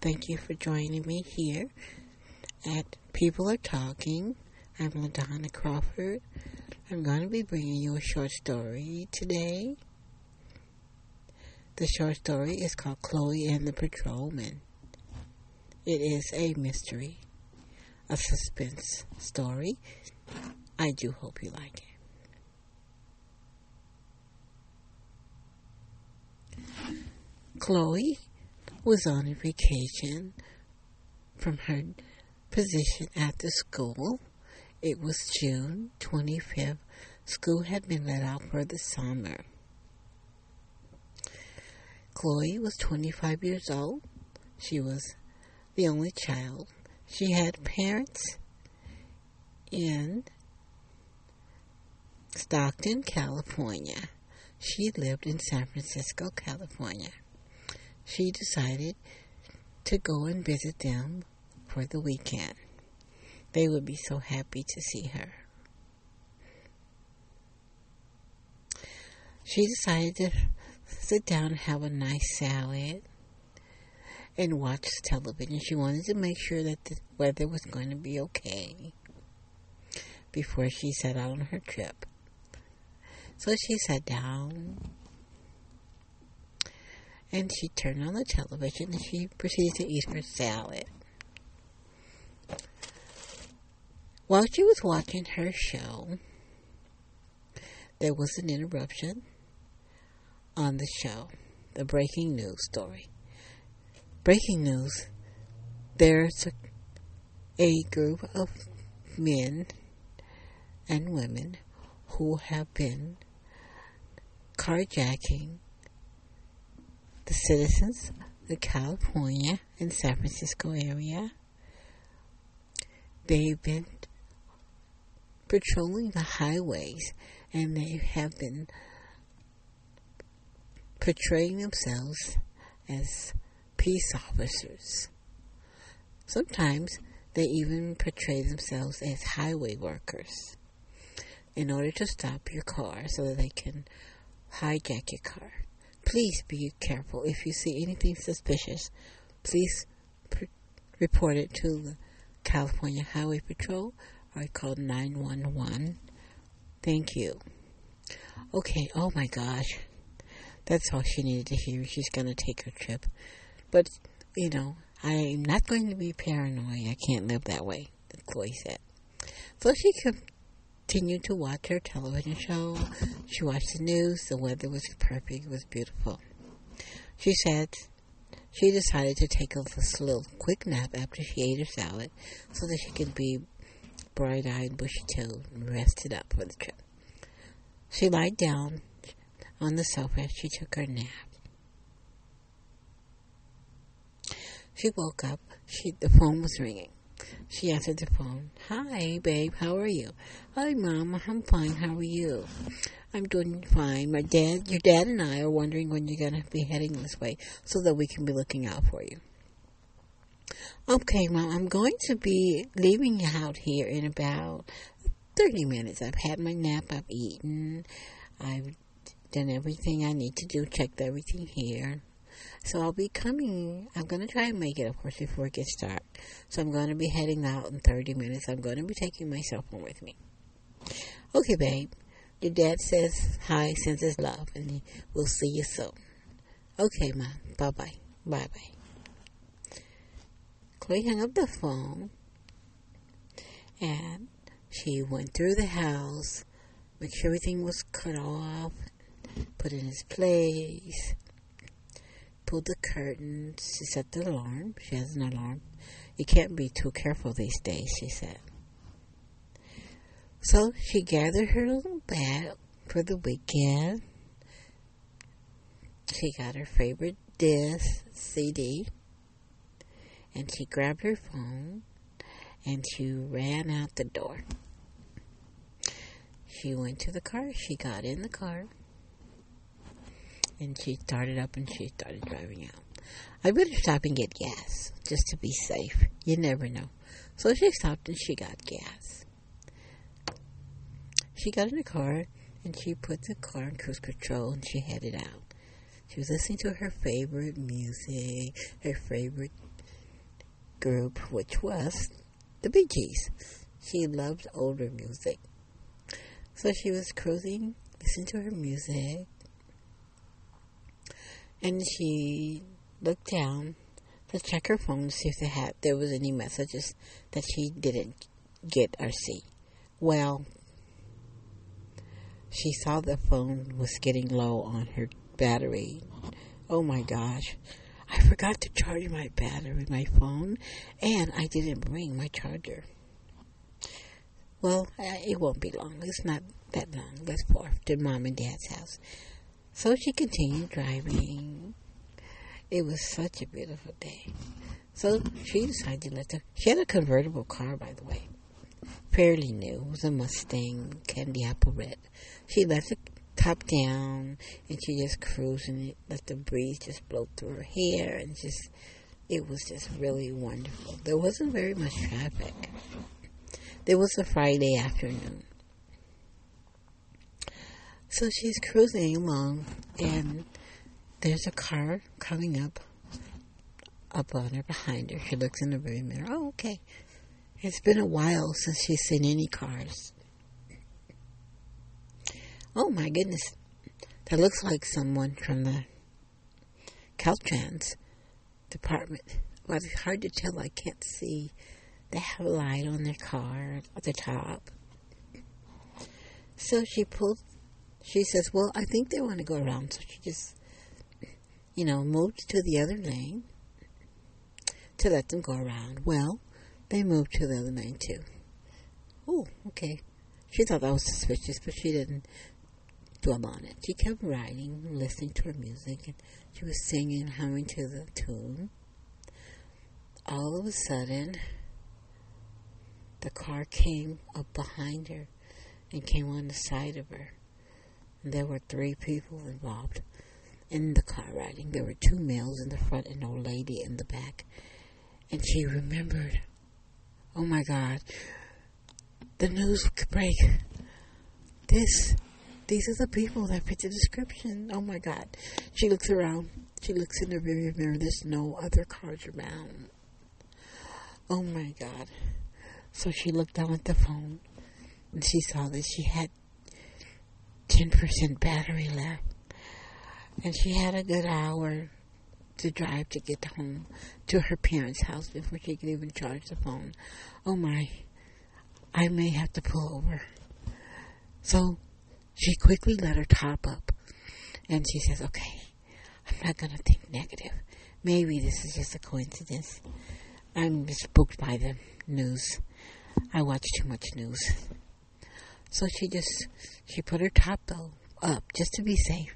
thank you for joining me here at People Are Talking. I'm LaDonna Crawford. I'm going to be bringing you a short story today. The short story is called Chloe and the Patrolman. It is a mystery, a suspense story. I do hope you like it. Chloe was on a vacation from her position at the school. It was June 25th. School had been let out for the summer. Chloe was 25 years old. She was the only child. She had parents in Stockton, California. She lived in San Francisco, California she decided to go and visit them for the weekend. They would be so happy to see her. She decided to sit down and have a nice salad and watch television. She wanted to make sure that the weather was going to be okay before she set out on her trip. So she sat down and she turned on the television and she proceeded to eat her salad. While she was watching her show, there was an interruption on the show, the breaking news story. Breaking news there's a, a group of men and women who have been carjacking the citizens of the California and San Francisco area. They've been patrolling the highways and they have been portraying themselves as peace officers. Sometimes they even portray themselves as highway workers in order to stop your car so that they can hijack your car. Please be careful. If you see anything suspicious, please report it to the California Highway Patrol or call 911. Thank you. Okay, oh my gosh. That's all she needed to hear. She's going to take her trip. But, you know, I'm not going to be paranoid. I can't live that way, Chloe said. So she continued to watch her television show. She watched the news. The weather was perfect. It was beautiful. She said she decided to take a little quick nap after she ate her salad so that she could be bright eyed, bushy tailed, and rested up for the trip. She lied down on the sofa she took her nap. She woke up. She, the phone was ringing. She answered the phone. Hi, babe. How are you? Hi, Mom. I'm fine. How are you? I'm doing fine. My dad, your dad and I are wondering when you're going to be heading this way so that we can be looking out for you. Okay, Mom. I'm going to be leaving out here in about 30 minutes. I've had my nap. I've eaten. I've done everything I need to do. Checked everything here. So I'll be coming. I'm going to try and make it, of course, before it gets dark. So I'm going to be heading out in 30 minutes. I'm going to be taking my cell phone with me. Okay, babe. Your dad says hi, sends his love, and we'll see you soon. Okay, Mom. Bye bye. Bye bye. Chloe hung up the phone and she went through the house, make sure everything was cut off, put in its place, pulled the curtains. She set the alarm. She has an alarm. You can't be too careful these days, she said. So she gathered her little bag for the weekend. She got her favorite disc, CD, and she grabbed her phone and she ran out the door. She went to the car. She got in the car and she started up and she started driving out. I better stop and get gas just to be safe. You never know. So she stopped and she got gas. She got in the car and she put the car in cruise control and she headed out. She was listening to her favorite music, her favorite group, which was the Bee Gees. She loved older music. So she was cruising, listening to her music, and she looked down to check her phone to see if there had there was any messages that she didn't get or see. Well, she saw the phone was getting low on her battery. Oh my gosh. I forgot to charge my battery, my phone, and I didn't bring my charger. Well, uh, it won't be long. It's not that long. Let's far to mom and dad's house. So she continued driving. It was such a beautiful day. So she decided to let the. She had a convertible car, by the way, fairly new. It was a Mustang candy apple red. She let the top down and she just cruising it, let the breeze just blow through her hair, and just it was just really wonderful. There wasn't very much traffic. There was a Friday afternoon. So she's cruising along, and there's a car coming up up on her behind her. She looks in the rear mirror. Oh, okay. It's been a while since she's seen any cars. Oh my goodness. That looks like someone from the Caltrans department. Well, it's hard to tell. I can't see. They have a light on their car at the top. So she pulled, she says, Well, I think they want to go around. So she just you know, moved to the other lane to let them go around. Well, they moved to the other lane too. Oh, okay. She thought that was suspicious, but she didn't dwell on it. She kept riding, listening to her music, and she was singing, humming to the tune. All of a sudden, the car came up behind her and came on the side of her. There were three people involved in the car riding. There were two males in the front and an old lady in the back. And she remembered, oh my God, the news break. This, these are the people that fit the description. Oh my God. She looks around. She looks in the rear mirror. There's no other cars around. Oh my God. So she looked down at the phone and she saw that she had 10% battery left and she had a good hour to drive to get home to her parents' house before she could even charge the phone. Oh my, I may have to pull over. So she quickly let her top up and she says, Okay, I'm not going to think negative. Maybe this is just a coincidence. I'm spooked by the news. I watch too much news. So she just, she put her top up just to be safe.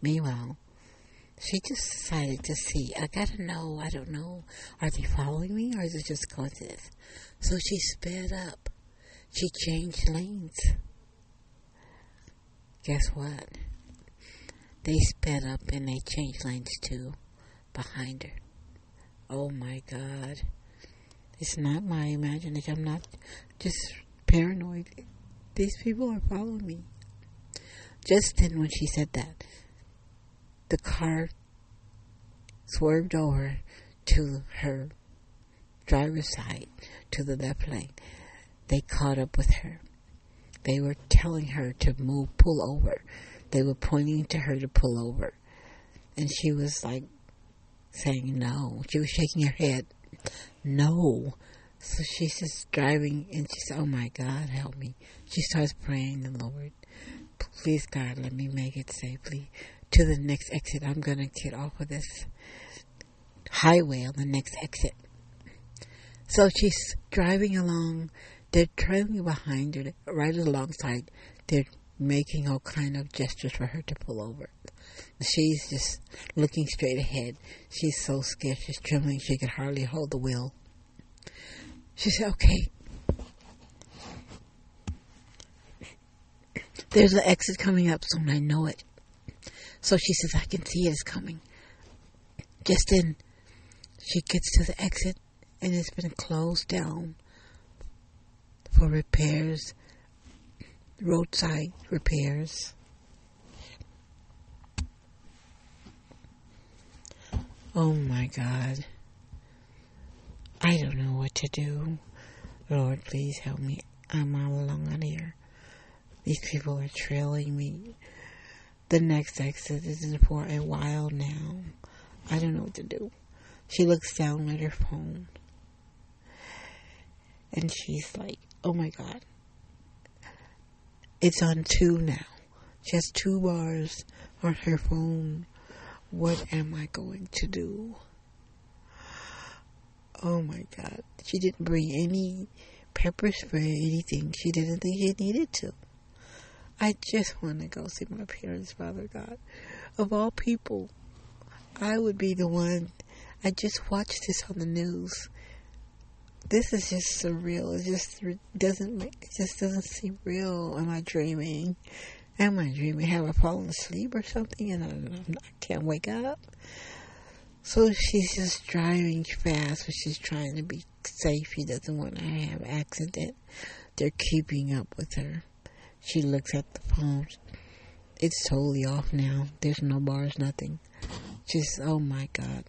Meanwhile, she just decided to see. I gotta know. I don't know. Are they following me or is it just coincidence? So she sped up. She changed lanes. Guess what? They sped up and they changed lanes too behind her. Oh my God. It's not my imagination. I'm not just paranoid. These people are following me. Just then, when she said that, the car swerved over to her driver's side, to the left lane. They caught up with her. They were telling her to move, pull over. They were pointing to her to pull over. And she was like saying no. She was shaking her head. No. So she's just driving and she said, Oh my God, help me. She starts praying the Lord. Please, God, let me make it safely to the next exit. I'm going to get off of this highway on the next exit. So she's driving along. They're trailing behind her, right alongside. They're making all kind of gestures for her to pull over. She's just looking straight ahead. She's so scared. She's trembling. She can hardly hold the wheel. She said, okay. There's an exit coming up soon. I know it. So she says, I can see it is coming. Just then, she gets to the exit and it's been closed down for repairs, roadside repairs. Oh my God. I don't know what to do. Lord, please help me. I'm all alone out here. These people are trailing me. The next exit is for a while now. I don't know what to do. She looks down at her phone. And she's like, oh my God. It's on two now. She has two bars on her phone. What am I going to do? Oh my God. She didn't bring any pepper spray, anything. She didn't think she needed to. I just want to go see my parents, Father God. Of all people, I would be the one. I just watched this on the news. This is just surreal. It just doesn't. make, It just doesn't seem real. Am I dreaming? Am I dreaming? Have I fallen asleep or something and I, I can't wake up? So she's just driving fast, but she's trying to be safe. She doesn't want to have accident. They're keeping up with her. She looks at the phone. It's totally off now. There's no bars, nothing. Just, oh my God.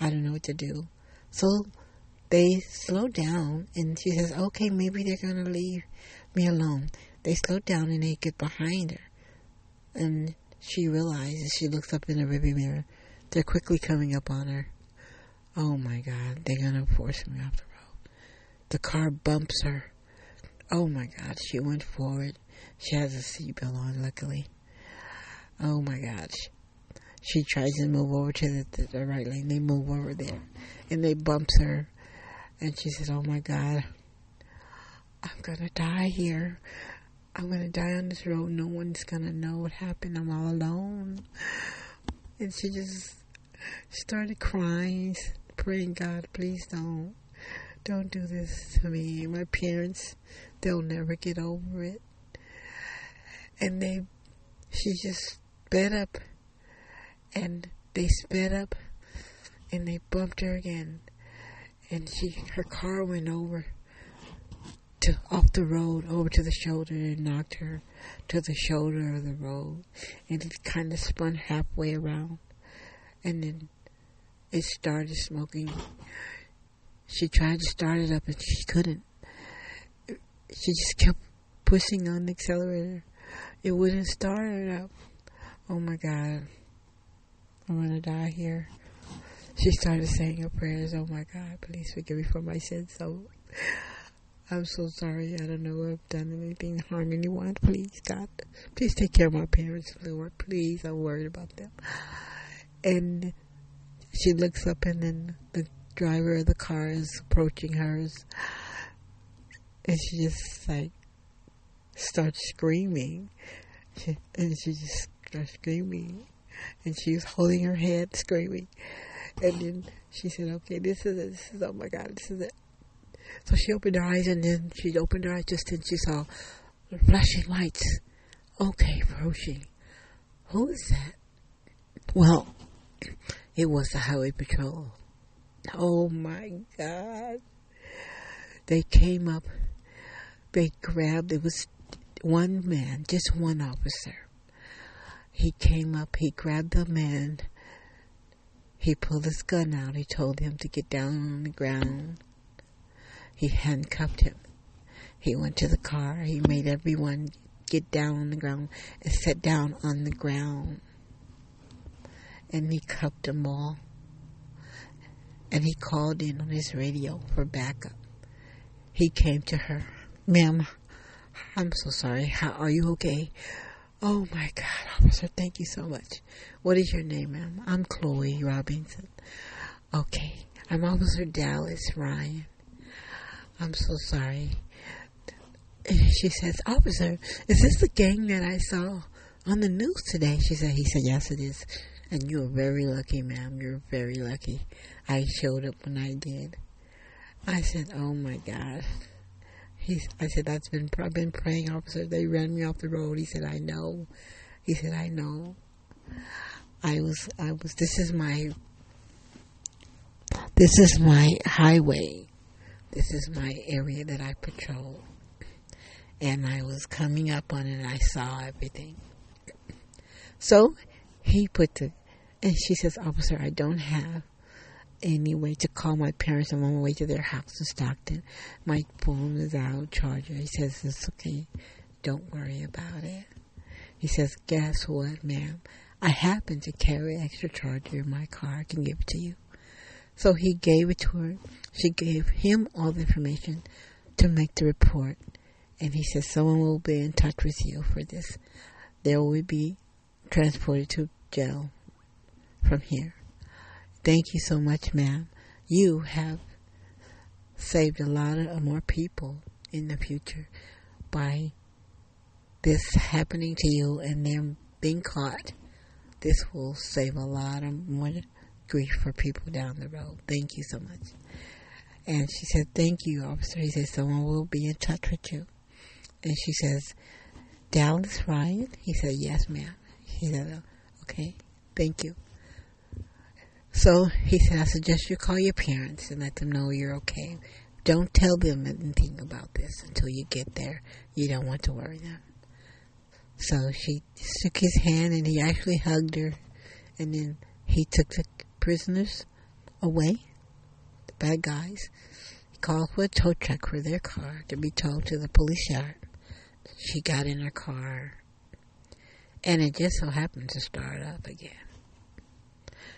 I don't know what to do. So they slow down and she says, okay, maybe they're going to leave me alone. They slow down and they get behind her. And she realizes, she looks up in the rearview mirror, they're quickly coming up on her. Oh my God, they're to force me off the road. The car bumps her. Oh my God, she went forward. She has a seatbelt on, luckily. Oh my God. She, tries to move over to the, the, the, right lane. They move over there. And they bumps her. And she says, Oh my God, I'm to die here. I'm to die on this road. No one's to know what happened. I'm all alone. And she just started crying, praying, God, please don't. Don't do this to me. My parents, they'll never get over it. And they, she just sped up. And they sped up. And they bumped her again. And she, her car went over to off the road over to the shoulder and knocked her to the shoulder of the road and it kind of spun halfway around and then it started smoking. She tried to start it up and she couldn't. She just kept pushing on the accelerator. It wouldn't start it up. Oh my god. I'm gonna die here. She started saying her prayers. Oh my god. Please forgive me for my sins. So I'm so sorry. I don't know if I've done anything to harm anyone. Please, God, please take care of my parents, Lord. Please, I'm worried about them. And she looks up, and then the driver of the car is approaching hers, and she just like starts screaming, and she just starts screaming, and she's holding her head, screaming, and then she said, "Okay, this is it. This is oh my God, this is it." So she opened her eyes and then she opened her eyes just and she saw flashing lights. Okay, approaching. Who is that? Well, it was the highway patrol. Oh my God. They came up, they grabbed, it was one man, just one officer. He came up, he grabbed the man, he pulled his gun out, he told him to get down on the ground he handcuffed him. He went to the car. He made everyone get down on the ground and sit down on the ground. And he cuffed them all. And he called in on his radio for backup. He came to her. Ma'am, I'm so sorry. How are you okay? Oh my God, officer, thank you so much. What is your name, ma'am? I'm Chloe Robinson. Okay, I'm Officer Dallas Ryan. I'm so sorry. She says, Officer, is this the gang that I saw on the news today? She said, He said, Yes, it is. And you're very lucky, ma'am. You're very lucky. I showed up when I did. I said, Oh my God. He, I said, That's been, I've been praying, officer. They ran me off the road. He said, I know. He said, I know. I was, I was, this is my, this is my highway. This is my area that I patrol. And I was coming up on it and I saw everything. So he put the, And she says, Officer, I don't have any way to call my parents. I'm on my way to their house in Stockton. My phone is out, of charger. He says, It's okay. Don't worry about it. He says, Guess what, ma'am? I happen to carry extra charger in my car. I can give it to you. So he gave it to her. She gave him all the information to make the report. And he says, Someone will be in touch with you for this. They will be transported to jail from here. Thank you so much, ma'am. You have saved a lot of more people in the future by this happening to you and them being caught. This will save a lot of more grief for people down the road. Thank you so much. And she said, Thank you, officer. He said, Someone will be in touch with you. And she says, Dallas Ryan? He said, Yes, ma'am. He said, oh, Okay, thank you. So he said, I suggest you call your parents and let them know you're okay. Don't tell them anything about this until you get there. You don't want to worry them. So she shook his hand and he actually hugged her. And then he took the prisoners away, the bad guys. He called for a tow truck for their car to be towed to the police yard. She got in her car and it just so happened to start up again.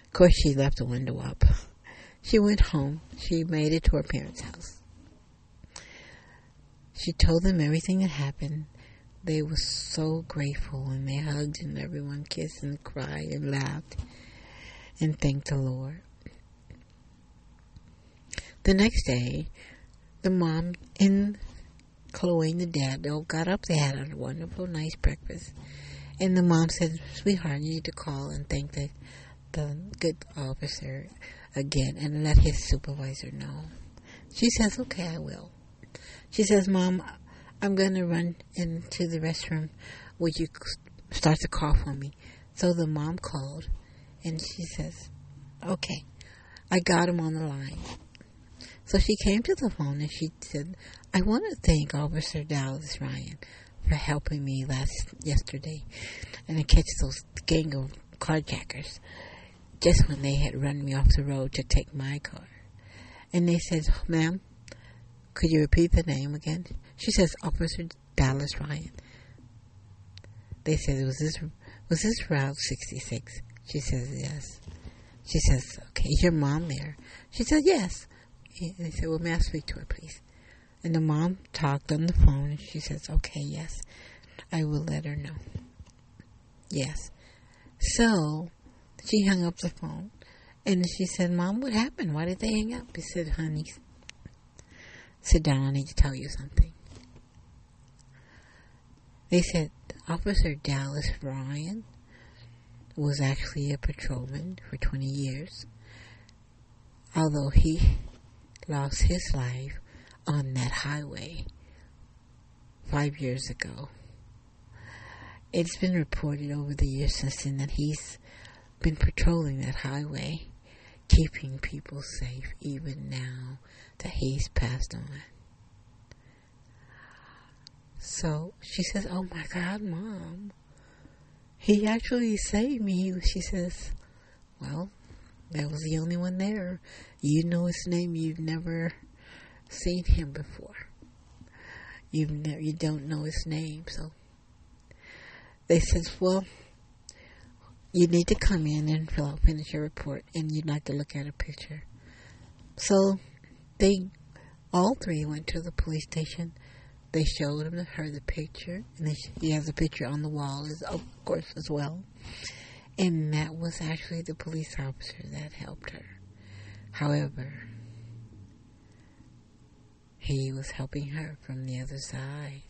Of course, she left the window up. She went home. She made it to her parents' house. She told them everything that happened. They were so grateful and they hugged and everyone kissed and cried and laughed and thank the Lord. The next day, the mom and Chloe and the dad all got up. They had a wonderful, nice breakfast. And the mom said, Sweetheart, you need to call and thank the the good officer again and let his supervisor know. She says, okay, I will. She says, Mom, I'm going to run into the restroom. Would you start the call for me? So the mom called and she says, okay, I got him on the line. So she came to the phone and she said, I want to thank Officer Dallas Ryan for helping me last yesterday and to catch those gang of carjackers just when they had run me off the road to take my car. And they said, Ma'am, could you repeat the name again? She says, Officer Dallas Ryan. They said, Was this was this Route sixty six? She says, Yes. She says, Okay, is your mom there? She says, Yes. And they said, Well, may I speak to her, please? And the mom talked on the phone and she says, Okay, yes. I will let her know. Yes. So she hung up the phone and she said, Mom, what happened? Why did they hang up? He said, Honey, sit down. I need to tell you something. They said Officer Dallas Ryan was actually a patrolman for 20 years. Although he lost his life on that highway five years ago. It's been reported over the years since then that he's been patrolling that highway, keeping people safe even now that he's passed on. So she says, Oh my God, Mom. He actually saved me. She says, Well, that was the only one there. You know his name. You've never seen him before. You've you don't know his name. So they said, Well, you need to come in and fill out, finish your report, and you'd like to look at a picture. So they, all three went to the police station. They showed him her the picture, and he has a picture on the wall, as, of course, as well. And that was actually the police officer that helped her. However, he was helping her from the other side.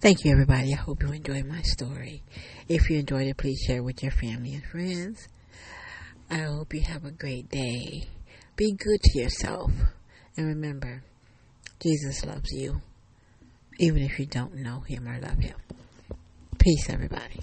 Thank you, everybody. I hope you enjoyed my story. If you enjoyed it, please share with your family and friends. I hope you have a great day. Be good to yourself. And remember, Jesus loves you, even if you don't know him or love him. Peace, everybody.